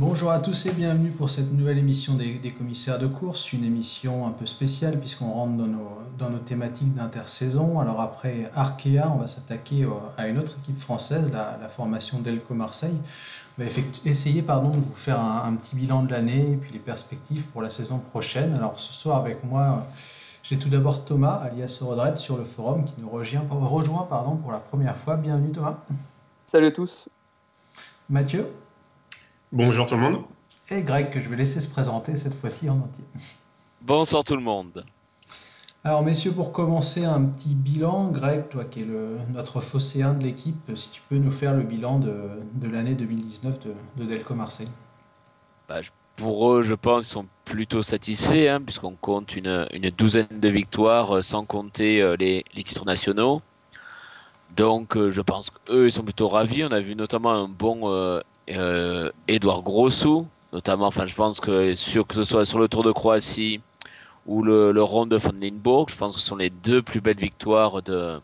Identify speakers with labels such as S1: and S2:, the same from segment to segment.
S1: Bonjour à tous et bienvenue pour cette nouvelle émission des, des commissaires de course, une émission un peu spéciale puisqu'on rentre dans nos, dans nos thématiques d'intersaison. Alors après Arkea, on va s'attaquer à une autre équipe française, la, la formation Delco Marseille. On va essayer pardon, de vous faire un, un petit bilan de l'année et puis les perspectives pour la saison prochaine. Alors ce soir avec moi, j'ai tout d'abord Thomas, alias Rodred, sur le forum qui nous rejoint, rejoint pardon, pour la première fois. Bienvenue Thomas.
S2: Salut à tous.
S1: Mathieu.
S3: Bonjour tout le monde.
S1: Et Greg, que je vais laisser se présenter cette fois-ci en entier.
S4: Bonsoir tout le monde.
S1: Alors messieurs, pour commencer un petit bilan, Greg, toi qui es le, notre phocéen de l'équipe, si tu peux nous faire le bilan de, de l'année 2019 de, de, Delco Marseille.
S4: Bah, pour eux, je pense qu'ils sont plutôt satisfaits, hein, puisqu'on compte une, une, douzaine de victoires euh, sans compter euh, les, les, titres nationaux. Donc euh, je pense qu'eux, ils sont plutôt ravis. On a vu notamment un bon euh, euh, Edouard Grossou, notamment, enfin je pense que sur, que ce soit sur le Tour de Croatie ou le, le Ronde de Van Lindburg, je pense que ce sont les deux plus belles victoires de,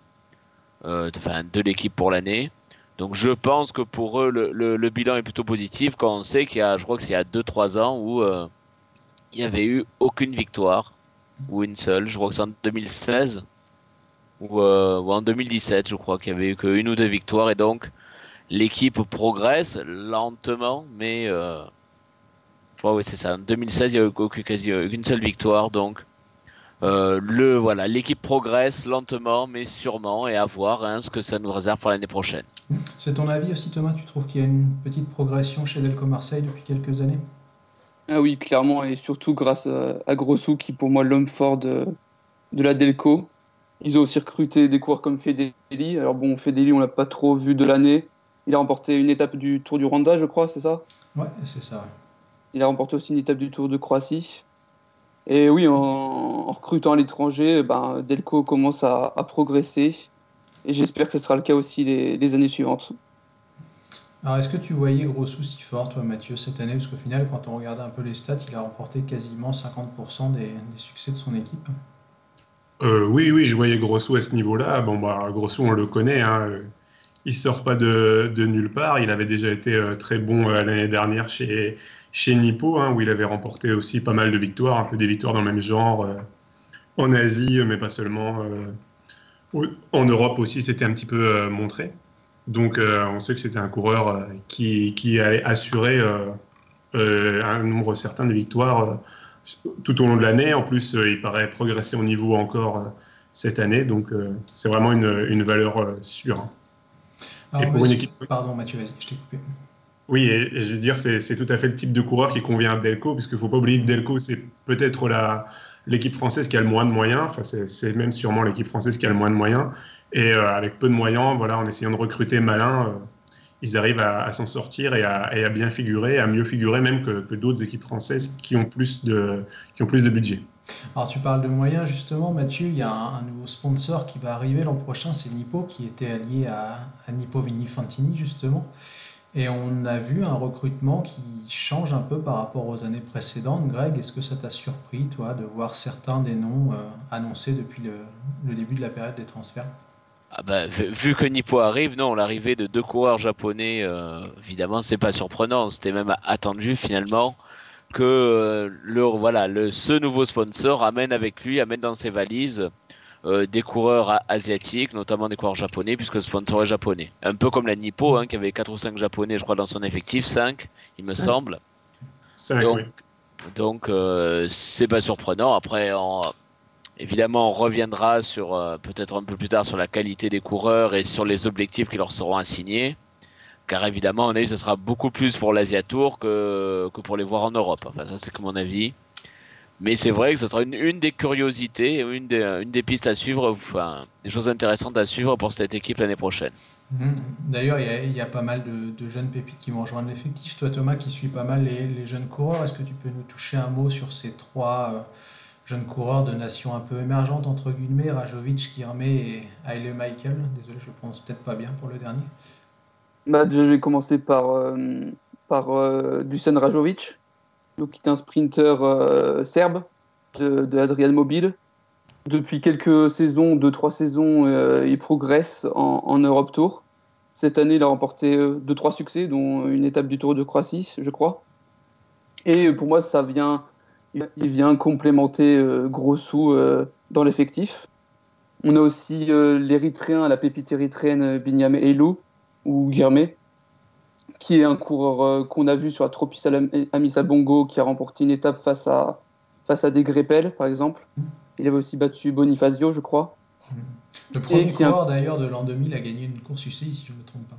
S4: euh, de, l'équipe pour l'année. Donc je pense que pour eux le, bilan est plutôt positif quand on sait qu'il y a, je crois que c'est il y a 2-3 ans où euh, il n'y avait eu aucune victoire ou une seule. Je crois que c'est en 2016 ou, euh, ou en 2017, je crois qu'il y avait eu qu'une ou deux victoires et donc l'équipe progresse lentement, mais euh, ouais, ouais, c'est ça. En 2016, il n'y a eu aucune, quasi une seule victoire, donc euh, le voilà, l'équipe progresse lentement, mais sûrement, et à voir hein, ce que ça nous réserve pour l'année prochaine.
S1: C'est ton avis aussi, Thomas? Tu trouves qu'il y a une petite progression chez Delco Marseille depuis quelques années?
S2: Ah oui, clairement, et surtout grâce à, à Grossou, qui pour moi l'homme fort de, de la Delco. Ils ont aussi recruté des coureurs comme Fedeli. Alors bon, Fedeli, on l'a pas trop vu de l'année. Il a remporté une étape du Tour du Rwanda, je crois, c'est ça?
S1: Ouais, c'est ça.
S2: Il a remporté aussi une étape du Tour de Croatie. Et oui, en, en recrutant à l'étranger, ben, Delco commence à, à, progresser. Et j'espère que ce sera le cas aussi les, les années suivantes.
S1: Alors, est-ce que tu voyais gros soucis fort, toi, Mathieu, cette année? Parce qu'au final, quand on regardait un peu les stats, il a remporté quasiment 50% des, des, succès de son équipe.
S3: Euh, oui, oui, je voyais Grosso à ce niveau-là. Bon, bah, Grosso, on le connaît. Hein. Il sort pas de, nulle part. Il avait déjà été euh, très bon euh, l'année dernière chez, chez Nippo, hein, où il avait remporté aussi pas mal de victoires, un peu des victoires dans le même genre euh, en Asie, mais pas seulement. en Europe aussi, c'était un petit peu montré. Donc, on sait que c'était un coureur qui, qui allait assurer un nombre certain de victoires tout au long de l'année. En plus, il paraît progresser au niveau encore cette année. Donc, c'est vraiment une, une, valeur sûre.
S1: Alors, et pour monsieur, une équipe... Pardon, Mathieu, vas-y, je t'ai coupé.
S3: Oui, et, et, je veux dire, c'est tout à fait le type de coureur qui convient à Delco, puisqu'il ne faut pas oublier que Delco, c'est peut-être l'équipe française qui a le moins de moyens. Enfin, c'est même sûrement l'équipe française qui a le moins de moyens. Et euh, avec peu de moyens, voilà, en essayant de recruter malin, euh, ils arrivent à, à s'en sortir et à, et à, bien figurer, à mieux figurer même que, que d'autres équipes françaises qui ont, plus de, qui ont plus de budget.
S1: Alors tu parles de moyens justement, Mathieu, il y a un, nouveau sponsor qui va arriver l'an prochain, c'est Nippo qui était allié à, à Nippo Vini Fantini justement. Et on a vu un recrutement qui change un peu par rapport aux années précédentes. Greg, est-ce que ça t'a surpris, toi, de voir certains des noms euh, annoncés depuis le, le, début de la période des transferts?
S4: Ah bah, vu que Nippo arrive, non, l'arrivée de deux coureurs japonais, euh, évidemment, c'est pas surprenant. C'était même attendu finalement que euh, le, voilà, le, ce nouveau sponsor amène avec lui, amène dans ses valises euh, des coureurs asiatiques, notamment des coureurs japonais, puisque le sponsor est japonais. Un peu comme la Nippo, hein, qui avait 4 ou 5 japonais, je crois, dans son effectif, 5, il me 5. semble.
S3: 5,
S4: donc,
S3: oui.
S4: Donc, euh, c'est pas surprenant. Après, on, évidemment, on reviendra sur euh, peut-être un peu plus tard sur la qualité des coureurs et sur les objectifs qui leur seront assignés. Car évidemment, à mon avis, ce sera beaucoup plus pour l'Asia Tour que, pour les voir en Europe. Enfin, ça, c'est que mon avis. Mais c'est vrai que ce sera une, des curiosités, une des, une des pistes à suivre, enfin, des choses intéressantes à suivre pour cette équipe l'année prochaine.
S1: Mmh. D'ailleurs, il y, a pas mal de, jeunes pépites qui vont rejoindre l'effectif. Toi, Thomas, qui suis pas mal les, les jeunes coureurs, est-ce que tu peux nous toucher un mot sur ces trois euh, jeunes coureurs de nations un peu émergentes, entre guillemets, Rajovic, Kirmé et Haile Michael? Désolé, je prononce peut-être pas bien pour le dernier.
S2: Bah, je vais commencer par, euh, euh, Dusan Rajovic donc, qui est un sprinter euh, serbe de, Adrian Mobile. Depuis quelques saisons, deux, trois saisons, il progresse en, Europe Tour. Cette année, il a remporté deux, trois succès, dont une étape du Tour de Croatie, je crois. Et pour moi, ça vient, il vient complémenter euh, dans l'effectif. On a aussi l'Érythréen, la pépite érythréenne Binyam Elou, ou Guermé, qui est un coureur euh, qu'on a vu sur la Tropical Amissa Bongo, qui a remporté une étape face à, face à des Grépel, par exemple. Il avait aussi battu Bonifacio, je crois.
S1: Le premier
S2: a-
S1: coureur d'ailleurs de l'an 2000 a gagné une course UCI, si je ne me trompe pas.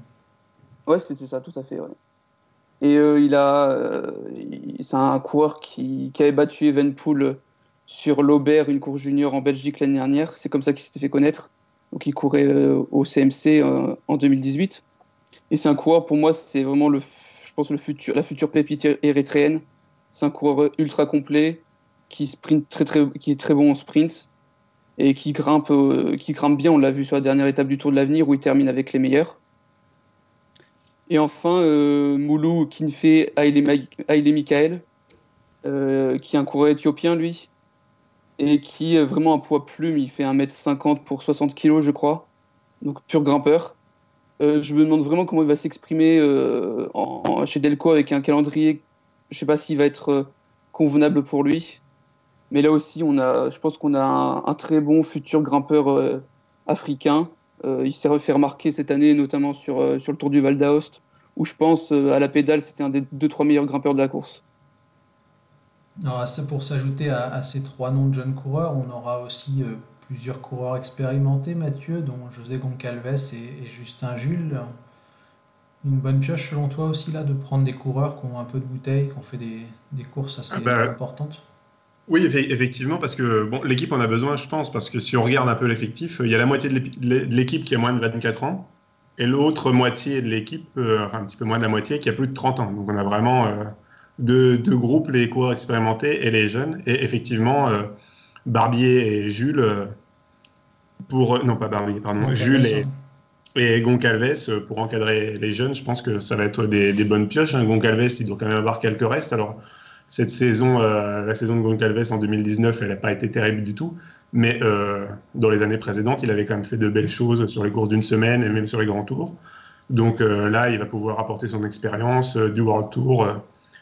S2: Ouais, c'était ça, tout à fait. ouais. Et euh, il a, euh, c'est un coureur qui, qui avait battu Evenpool sur l'Aubert, une course junior en Belgique l'année dernière. C'est comme ça qu'il s'était fait connaître. Donc il courait euh, au CMC en 2018. Et c'est un coureur, pour moi, c'est vraiment le, je pense le futur, la future pépite érythréenne. C'est un coureur ultra complet qui sprint très très, qui est très bon en sprint et qui grimpe, euh, qui grimpe bien. On l'a vu sur la dernière étape du Tour de l'Avenir où il termine avec les meilleurs. Et enfin, euh, Moulou Kinfe Haile Michael, euh, qui est un coureur éthiopien, lui, et qui est vraiment un poids plume. Il fait 1m50 pour 60 kg, je crois. Donc, pur grimpeur. Euh, je me demande vraiment comment il va s'exprimer euh, chez Delco avec un calendrier. Je sais pas s'il va être euh, convenable pour lui. Mais là aussi, on a, je pense qu'on a un, très bon futur grimpeur africain. Il s'est fait remarquer cette année, notamment sur, le Tour du Val d'Aoste, où je pense à la pédale, c'était un des deux trois meilleurs grimpeurs de la course.
S1: Alors, ça, pour s'ajouter à, à ces trois noms de jeunes coureurs, on aura aussi plusieurs coureurs expérimentés, Mathieu, dont José Goncalves et, et Justin Jules. Une bonne pioche selon toi aussi là de prendre des coureurs qui ont un peu de bouteille, qui ont fait des, des courses assez
S3: Ah bah,
S1: importantes?
S3: Oui, effe- effectivement, parce que bon, l'équipe en a besoin, je pense, parce que si on regarde un peu l'effectif, il y a la moitié de l'équipe qui a moins de 24 ans, et l'autre moitié de l'équipe, euh, enfin un petit peu moins de la moitié, qui a plus de 30 ans. Donc on a vraiment euh, deux, deux groupes, les coureurs expérimentés et les jeunes. Et effectivement, euh, Barbier et Jules, euh, pour non pas Barbier, pardon, Jules et, et Goncalves euh, pour encadrer les jeunes, je pense que ça va être des, des bonnes pioches. hein. Goncalves, il doit quand même avoir quelques restes. Alors, cette saison, euh, la saison de Goncalves en 2019, elle n'a pas été terrible du tout. Mais euh, dans les années précédentes, il avait quand même fait de belles choses sur les courses d'une semaine et même sur les grands tours. Donc euh, là, il va pouvoir apporter son expérience du World Tour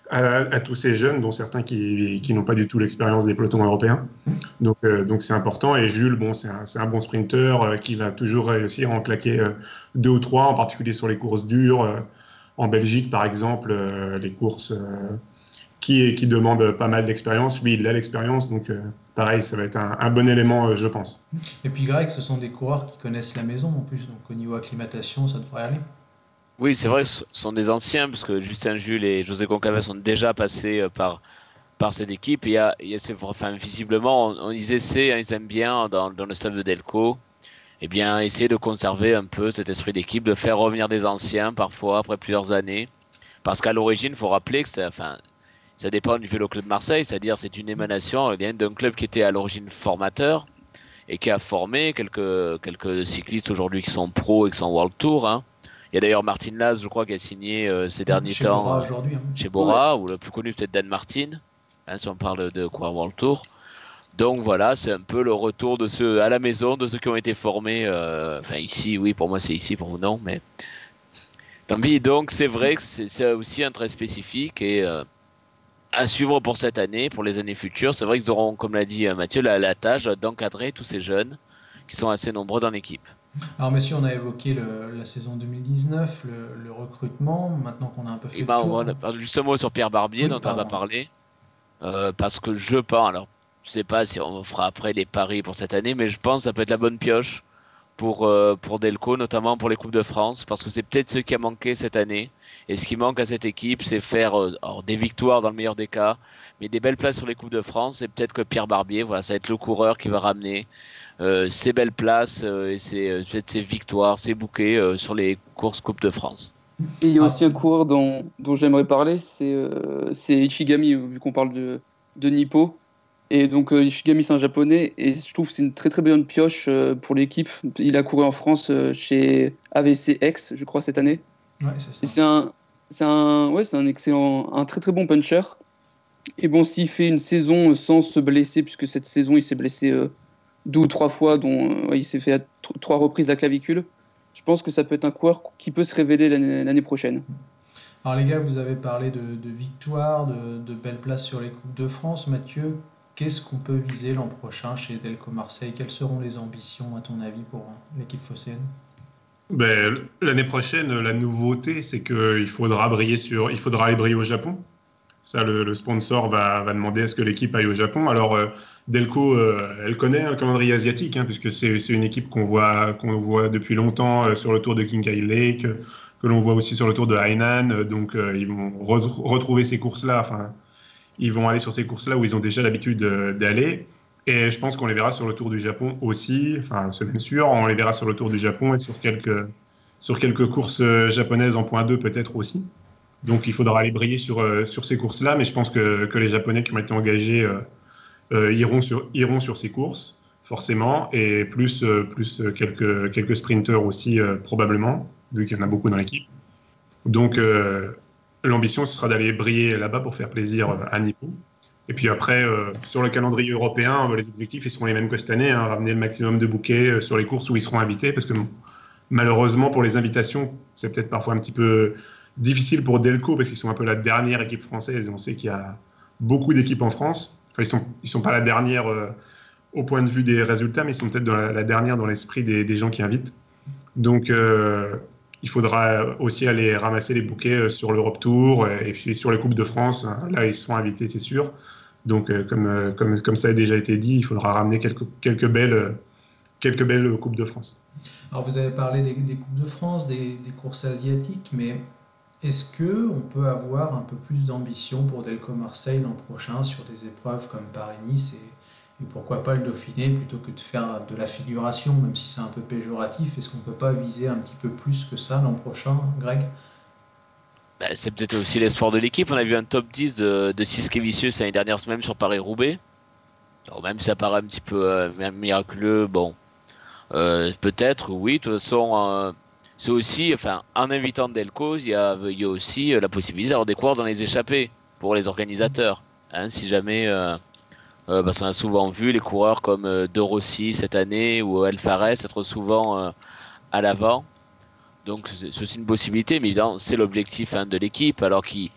S3: à, tous ces jeunes, dont certains qui, n'ont pas du tout l'expérience des pelotons européens. Donc euh, c'est important. Et Jules, bon, c'est un, bon sprinter euh, qui va toujours réussir à en claquer euh, deux ou trois, en particulier sur les courses dures. en Belgique, par exemple, les courses qui, qui demandent pas mal d'expérience. Lui, il a l'expérience, donc pareil, ça va être un, bon élément, je pense.
S1: Et puis Greg, ce sont des coureurs qui connaissent la maison en plus, donc au niveau acclimatation, ça devrait aller.
S4: Oui, c'est vrai, ce sont des anciens, parce que Justin Jules et José Goncalves sont déjà passés euh, par, par cette équipe. Et il y a, enfin, visiblement, on- on- ils essaient, hein, ils aiment bien dans, dans le staff de Delco, eh bien, essayer de conserver un peu cet esprit d'équipe, de faire revenir des anciens parfois après plusieurs années. Parce qu'à l'origine, il faut rappeler que enfin, ça dépend du Vélo Club Marseille, c'est-à-dire c'est une émanation eh d'un club qui était à l'origine formateur et qui a formé quelques, quelques cyclistes aujourd'hui qui sont pros et qui sont World Tour. hein. Il y a d'ailleurs Martin Laz, je crois, qui a signé euh, ces derniers
S1: Chez
S4: temps
S1: Bora
S4: euh,
S1: hein.
S4: chez Bora, ou le plus connu peut-être Dan Martin, hein, si on parle de quoi World Tour. Donc voilà, c'est un peu le retour de ceux à la maison, de ceux qui ont été formés. euh, enfin ici, oui, pour moi c'est ici, pour vous non, mais tant pis. Donc c'est vrai que c'est aussi un trait spécifique et euh, à suivre pour cette année, pour les années futures. C'est vrai qu'ils auront, comme l'a dit Mathieu, la, la tâche d'encadrer tous ces jeunes qui sont assez nombreux dans l'équipe.
S1: Alors messieurs, on a évoqué le- la saison 2019, le, le recrutement, maintenant qu'on a un peu fait
S4: Et
S1: le
S4: ben,
S1: tour.
S4: on va- juste un mot sur Pierre Barbier,
S1: Oui,
S4: dont on va
S1: pardon.
S4: parler. Euh, parce que je pense, alors je sais pas si on fera après les paris pour cette année, mais je pense que ça peut être la bonne pioche pour, euh, pour Delco, notamment pour les Coupes de France, parce que c'est peut-être ce qui a manqué cette année. Et ce qui manque à cette équipe, c'est faire euh, alors, des victoires dans le meilleur des cas, mais des belles places sur les Coupes de France. Et peut-être que Pierre Barbier, voilà, ça va être le coureur qui va ramener ses belles places euh, et ses, euh, ses victoires, ses bouquets euh, sur les courses Coupes de France.
S2: Et il y a
S1: Ah,
S2: aussi un coureur dont, dont j'aimerais parler, c'est euh, c'est Ishigami, vu qu'on parle de, de Nippo. Et donc euh, Ishigami, c'est un japonais, et je trouve que c'est une très très bonne pioche euh, pour l'équipe. Il a couru en France euh, chez AVCX, je crois, cette année.
S1: Ouais, c'est
S2: Et
S1: ça.
S2: c'est un, c'est un, ouais, c'est un excellent, un très très bon puncher. Et bon, s'il fait une saison sans se blesser, puisque cette saison il s'est blessé euh, deux ou trois fois, dont euh, ouais, il s'est fait à tr- trois reprises la clavicule. je pense que ça peut être un coureur qui peut se révéler l'année prochaine.
S1: Alors les gars, vous avez parlé de, de victoire, de, de, belles places sur les Coupes de France. Mathieu, qu'est-ce qu'on peut viser l'an prochain chez Delco Marseille? Quelles seront les ambitions, à ton avis, pour l'équipe phocéenne?
S3: Ben, L'année prochaine, la nouveauté, c'est qu'il faudra briller sur, il faudra aller briller au Japon. Ça, le, sponsor va, demander à ce que l'équipe aille au Japon. Alors, euh, Delco, euh, elle connaît le calendrier asiatique, hein, puisque c'est une équipe qu'on voit, depuis longtemps euh, sur le tour de King Kai Lake, que l'on voit aussi sur le tour de Hainan. donc, ils vont retrouver ces courses-là. Enfin, ils vont aller sur ces courses-là où ils ont déjà l'habitude d'aller. Et je pense qu'on les verra sur le Tour du Japon aussi. Enfin, c'est même sûr. On les verra sur le Tour du Japon et sur quelques, sur quelques courses japonaises en point 2 peut-être aussi. Donc il faudra aller briller sur, euh, sur ces courses-là, mais je pense que, que, les Japonais qui ont été engagés euh, euh, iront, sur, iront sur ces courses, forcément, et plus, plus quelques, quelques sprinteurs aussi, probablement, vu qu'il y en a beaucoup dans l'équipe. Donc l'ambition, ce sera d'aller briller là-bas pour faire plaisir à Nippo. Et puis après, sur le calendrier européen, les objectifs ils seront les mêmes que cette année, hein, ramener le maximum de bouquets sur les courses où ils seront invités, parce que malheureusement pour les invitations, c'est peut-être parfois un petit peu difficile pour Delco parce qu'ils sont un peu la dernière équipe française et on sait qu'il y a beaucoup d'équipes en France. Enfin, ils ne sont, ils sont pas la dernière euh, au point de vue des résultats, mais ils sont peut-être la, dernière dans l'esprit des, des, gens qui invitent. Donc, euh, il faudra aussi aller ramasser les bouquets euh, sur l'Europe Tour et puis sur les Coupes de France. Hein. Là, ils seront invités, c'est sûr. Donc, comme, comme, comme, ça a déjà été dit, il faudra ramener quelques, quelques, belles, quelques belles Coupes de France.
S1: Alors, vous avez parlé des, des Coupes de France, des, des courses asiatiques, mais est-ce que on peut avoir un peu plus d'ambition pour Delco Marseille l'an prochain sur des épreuves comme Paris-Nice et, et, pourquoi pas le Dauphiné plutôt que de faire de la figuration, même si c'est un peu péjoratif? Est-ce qu'on ne peut pas viser un petit peu plus que ça l'an prochain, Greg?
S4: Ben, C'est peut-être aussi l'espoir de l'équipe. On a vu un top 10 de, de Siske Vicieux l'année dernière, même sur Paris-Roubaix. Même si ça paraît un petit peu euh, miraculeux, bon, euh, peut-être, oui. De toute façon, euh, c'est aussi, enfin, en invitant Delco, il y a, il y a aussi euh, la possibilité d'avoir des coureurs dans les échappées pour les organisateurs. Hein, si jamais, euh, euh, parce qu'on a souvent vu les coureurs comme euh, De Rossi cette année ou El Fares être souvent euh, à l'avant. Donc c'est une possibilité, mais évidemment c'est l'objectif hein, de l'équipe. Alors qui,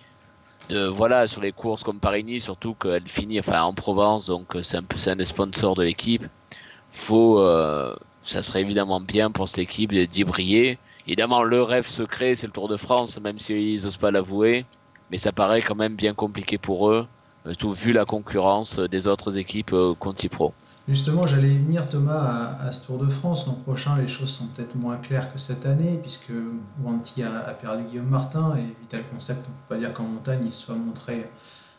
S4: voilà, sur les courses comme Paris-Nice, surtout qu'elle finit, enfin en Provence, donc c'est un peu un des sponsors de l'équipe. Faut, ça serait évidemment bien pour cette équipe d'y briller. Évidemment, le rêve secret, c'est le Tour de France, même s'ils n'osent pas l'avouer. Mais ça paraît quand même bien compliqué pour eux, tout vu la concurrence des autres équipes euh, Conti Pro.
S1: Justement, j'allais venir, Thomas, à, ce Tour de France. L'an prochain, les choses sont peut-être moins claires que cette année, puisque Wanty a, perdu Guillaume Martin et Vital Concept, on ne peut pas dire qu'en montagne, il se soit montré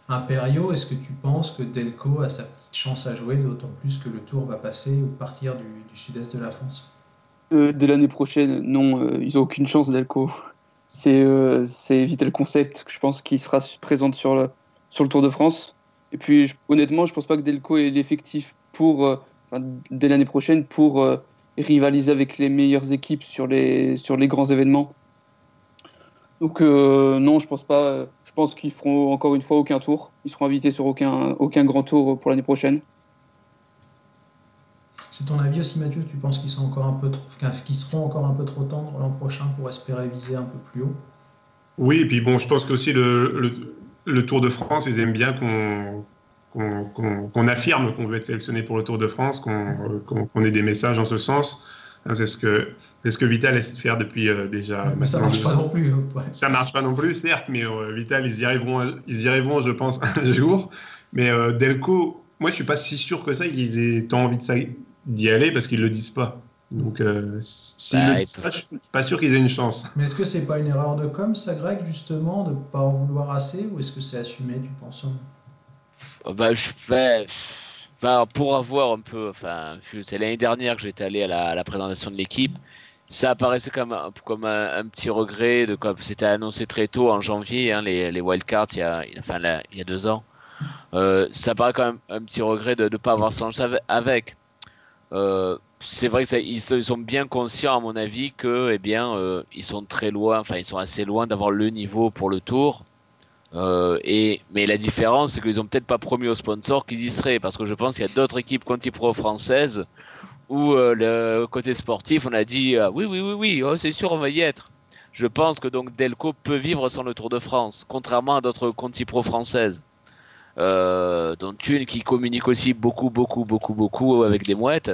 S1: impériaux. Est-ce que tu penses que Delco a sa petite chance à jouer, d'autant plus que le Tour va passer ou partir du sud-est de la France?
S2: De l'année prochaine, non, euh, ils n'ont aucune chance, Delco. C'est euh, Vital Concept, je pense, qui sera présente sur le, le Tour de France. Et puis, honnêtement, je ne pense pas que Delco ait l'effectif pour, euh, dès l'année prochaine pour euh, rivaliser avec les meilleures équipes sur les, grands événements. Donc, non, je pense pas. Je pense qu'ils feront encore une fois aucun tour. Ils seront invités sur aucun grand tour pour l'année prochaine.
S1: C'est ton avis aussi, Mathieu? Tu penses qu'ils sont encore un peu trop, qu'ils seront encore un peu trop tendres l'an prochain pour espérer viser un peu plus haut?
S3: Oui, et puis bon, je pense qu'aussi le, le, le, Tour de France, ils aiment bien qu'on qu'on qu qu affirme qu'on veut être sélectionné pour le Tour de France, qu'on qu ait des messages en ce sens. C'est ce que c'est ce que Vital essaie de faire depuis euh, déjà.
S1: Mais ça marche pas non plus.
S3: Ouais. Ça marche pas non plus, certes, mais euh, Vital, ils y arriveront, ils y arriveront, je pense, un jour. Mais euh, Delco, moi, je suis pas si sûr que ça qu'ils aient tant envie de ça d'y aller parce qu'ils le disent pas. Donc, euh, s'ils bah, le disent pas, je suis pas sûr qu'ils aient une chance.
S1: Mais est-ce que c'est pas une erreur de com, ça, Greg, justement, de pas en vouloir assez, ou est-ce que c'est assumé, tu penses?
S4: Bah, je, bah, bah, pour avoir un peu, enfin, c'est l'année dernière que j'étais allé à la, à la, présentation de l'équipe. Ça apparaissait comme, un, comme un, un, petit regret de comme c'était annoncé très tôt en janvier, hein, les, les wildcards, il y a, enfin, là, il y a deux ans. Euh, ça paraît quand même un petit regret de ne pas avoir chance avec. Euh, c'est vrai qu'ils ils sont bien conscients, à mon avis, que, eh euh, ils sont très loin, enfin, ils sont assez loin d'avoir le niveau pour le tour. Euh, mais la différence, c'est qu'ils ont peut-être pas promis aux sponsors qu'ils y seraient, parce que je pense qu'il y a d'autres équipes Conti Pro françaises où le côté sportif, on a dit ah, oui, oui, oui, oui, oh, c'est sûr, on va y être. Je pense que donc Delco peut vivre sans le Tour de France, contrairement à d'autres Conti Pro françaises, euh, dont une qui communique aussi beaucoup, beaucoup, beaucoup, beaucoup avec des mouettes,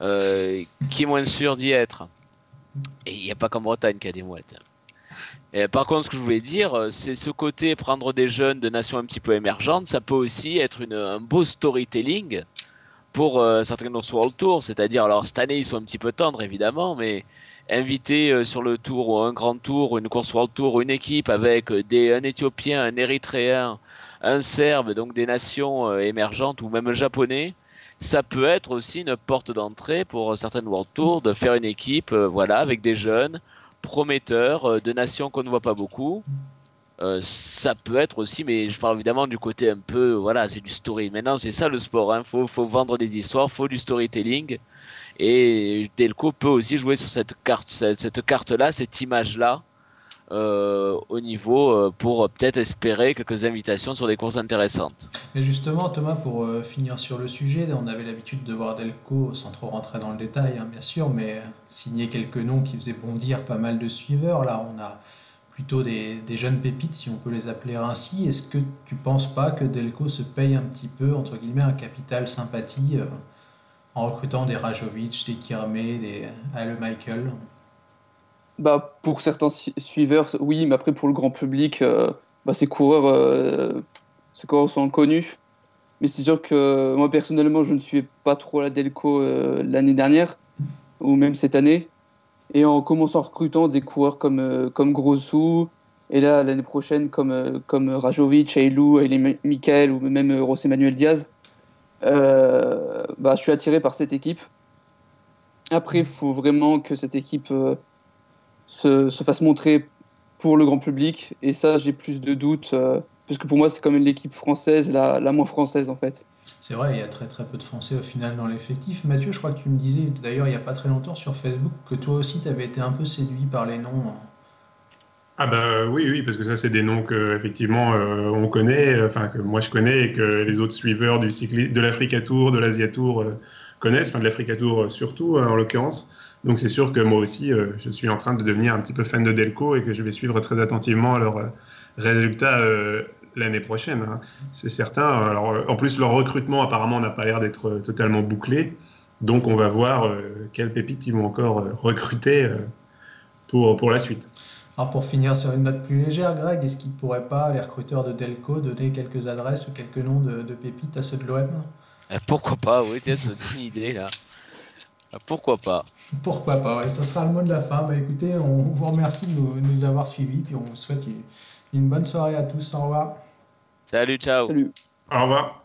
S4: euh, qui est moins sûr d'y être. Et il n'y a pas qu'en Bretagne qu'il a des mouettes. Et par contre, ce que je voulais dire, c'est ce côté prendre des jeunes de nations un petit peu émergentes, ça peut aussi être un beau storytelling pour euh, certaines courses World Tour. C'est-à-dire, alors cette année, ils sont un petit peu tendres évidemment, mais inviter euh, sur le tour ou un grand tour, une course World Tour, une équipe avec des, un Éthiopien, un Érythréen, un Serbe, donc des nations euh, émergentes ou même un Japonais, ça peut être aussi une porte d'entrée pour certaines World Tour de faire une équipe, euh, voilà, avec des jeunes prometteurs euh, de nations qu'on ne voit pas beaucoup. Ça peut être aussi, mais je parle évidemment du côté un peu, voilà, c'est du story. Maintenant, c'est ça le sport. Hein. Faut, vendre des histoires, faut du storytelling. Et Delco peut aussi jouer sur cette carte, cette, cette carte-là, cette image-là, euh, au niveau euh, pour peut-être espérer quelques invitations sur des courses intéressantes.
S1: Mais justement, Thomas, pour euh, finir sur le sujet, on avait l'habitude de voir Delco, sans trop rentrer dans le détail, hein, bien sûr, mais signer quelques noms qui faisaient bondir pas mal de suiveurs. Là, on a plutôt des, jeunes pépites, si on peut les appeler ainsi. Est-ce que tu penses pas que Delco se paye un petit peu, entre guillemets, un capital sympathie euh, en recrutant des Rajovic, des Kirmé, des Ale Michael
S2: Bah, pour certains suiveurs, oui, mais après, pour le grand public, euh, bah, ces coureurs, euh, ces coureurs sont connus. Mais c'est sûr que moi, personnellement, je ne suivais pas trop la Delco euh, l'année dernière, ou même cette année. Et en commençant en recrutant des coureurs comme, comme et là, l'année prochaine, comme, comme Rajovic, Ailou, Michael, ou même José Manuel Diaz, bah, je suis attiré par cette équipe. Après, il faut vraiment que cette équipe se, se fasse montrer pour le grand public. Et ça, j'ai plus de doutes, euh, parce que pour moi, c'est comme l'équipe française, la, la moins française en fait.
S1: C'est vrai, il y a très très peu de Français au final dans l'effectif. Mathieu, je crois que tu me disais d'ailleurs il n'y a pas très longtemps sur Facebook que toi aussi tu avais été un peu séduit par les noms. hein.
S3: Ah bah oui, oui, parce que ça, c'est des noms que effectivement euh, on connaît, euh, enfin que moi je connais et que les autres suiveurs du cycli de l'Africa Tour, de l'Asia Tour euh, connaissent, enfin de l'Africa Tour surtout euh, en l'occurrence. Donc c'est sûr que moi aussi, euh, je suis en train de devenir un petit peu fan de Delco et que je vais suivre très attentivement leurs euh, résultats euh, l'année prochaine. hein. C'est certain. Alors euh, en plus, leur recrutement apparemment n'a pas l'air d'être euh, totalement bouclé. Donc on va voir euh, quelles pépites ils vont encore euh, recruter euh, pour, pour la suite.
S1: Alors pour finir sur une note plus légère, Greg, est-ce qu'ils ne pourraient pas, les recruteurs de Delco, donner quelques adresses ou quelques noms de, de pépites à ceux de l'OM
S4: pourquoi pas, oui, tiens, c'est une idée là. Euh, Pourquoi pas.
S1: Pourquoi pas, ouais, ça sera le mot de la fin. Bah écoutez, on vous remercie de nous, de nous avoir suivis, puis on vous souhaite une, une bonne soirée à tous. Au revoir.
S4: Salut, ciao.
S2: Salut.
S3: Au revoir.